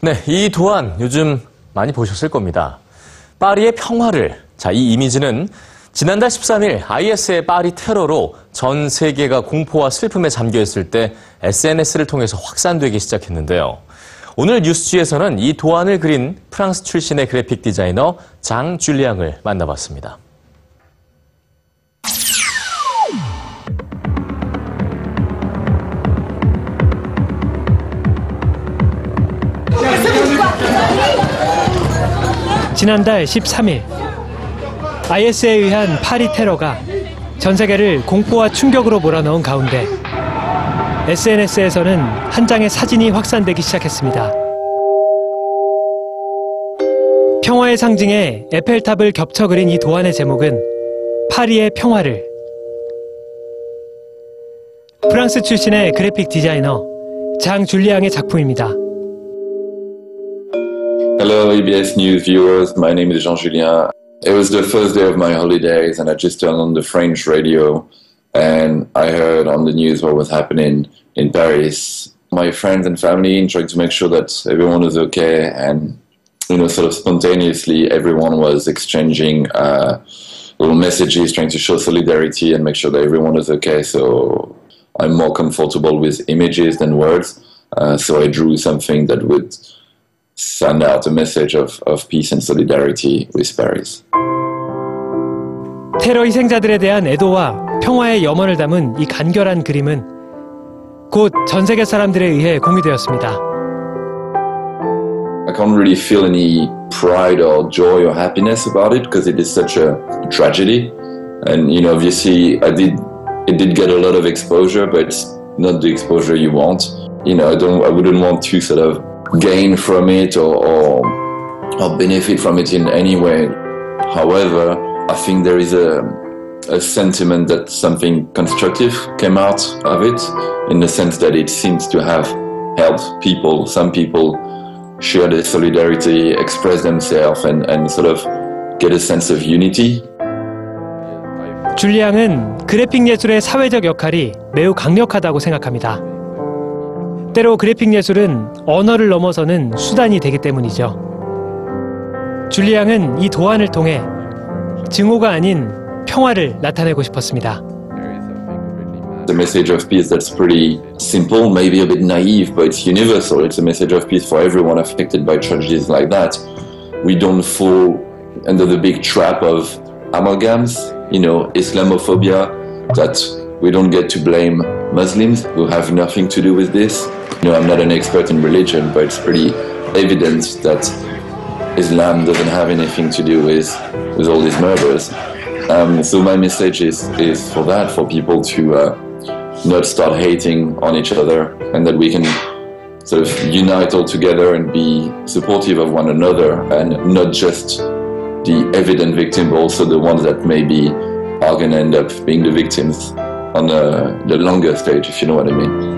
네, 이 도안 요즘 많이 보셨을 겁니다. 파리의 평화를. 자, 이 이미지는 지난달 13일 IS의 파리 테러로 전 세계가 공포와 슬픔에 잠겨 있을 때 SNS를 통해서 확산되기 시작했는데요. 오늘 뉴스지에서는 이 도안을 그린 프랑스 출신의 그래픽 디자이너 장 줄리앙을 만나봤습니다. 지난달 13일 IS에 의한 파리 테러가 전 세계를 공포와 충격으로 몰아넣은 가운데 SNS에서는 한 장의 사진이 확산되기 시작했습니다. 평화의 상징에 에펠탑을 겹쳐 그린 이 도안의 제목은 파리의 평화를 프랑스 출신의 그래픽 디자이너 장 줄리앙의 작품입니다. Hello, EBS News viewers. My name is Jean Jullien. It was the first day of my holidays, and I just turned on the French radio and I heard on the news what was happening in Paris. My friends and family trying to make sure that everyone was okay, and you know, sort of spontaneously, everyone was exchanging uh, little messages, trying to show solidarity and make sure that everyone was okay. So I'm more comfortable with images than words. Uh, so I drew something that would send out a message of, of peace and solidarity with Paris. 테러 희생자들에 대한 애도와 평화의 염원을 담은 이 간결한 그림은 곧 전 세계 사람들에 의해 공유되었습니다. I can't really feel any pride or joy or happiness about it because it is such a tragedy. And you know, obviously, I did it did get a lot of exposure, but it's not the exposure you want. You know, I don't, I wouldn't want to sort of gain from it or or, or benefit from it in any way. However, I think there is a a sentiment that something constructive came out of it, in the sense that it seems to have helped people. Some people share their solidarity, express themselves, and, and sort of get a sense of unity. 줄리앙은 그래픽 예술의 사회적 역할이 매우 강력하다고 생각합니다. 때로 그래픽 예술은 언어를 넘어서는 수단이 되기 때문이죠. 줄리앙은 이 도안을 통해 증오가 아닌 평화를 나타내고 싶었습니다. The message of peace that's pretty simple, maybe a bit naive, but it's universal. It's a message of peace for everyone affected by tragedies like that. We don't fall under the big trap of amalgams, you know, Islamophobia, that we don't get to blame Muslims who have nothing to do with this. You know, I'm not an expert in religion, but it's pretty evident that Islam doesn't have anything to do with, with all these murders. Um, so my message is, is for that, for people to uh, not start hating on each other, and that we can sort of unite all together and be supportive of one another, and not just the evident victim, but also the ones that maybe are going to end up being the victims on the, the longer stage, if you know what I mean.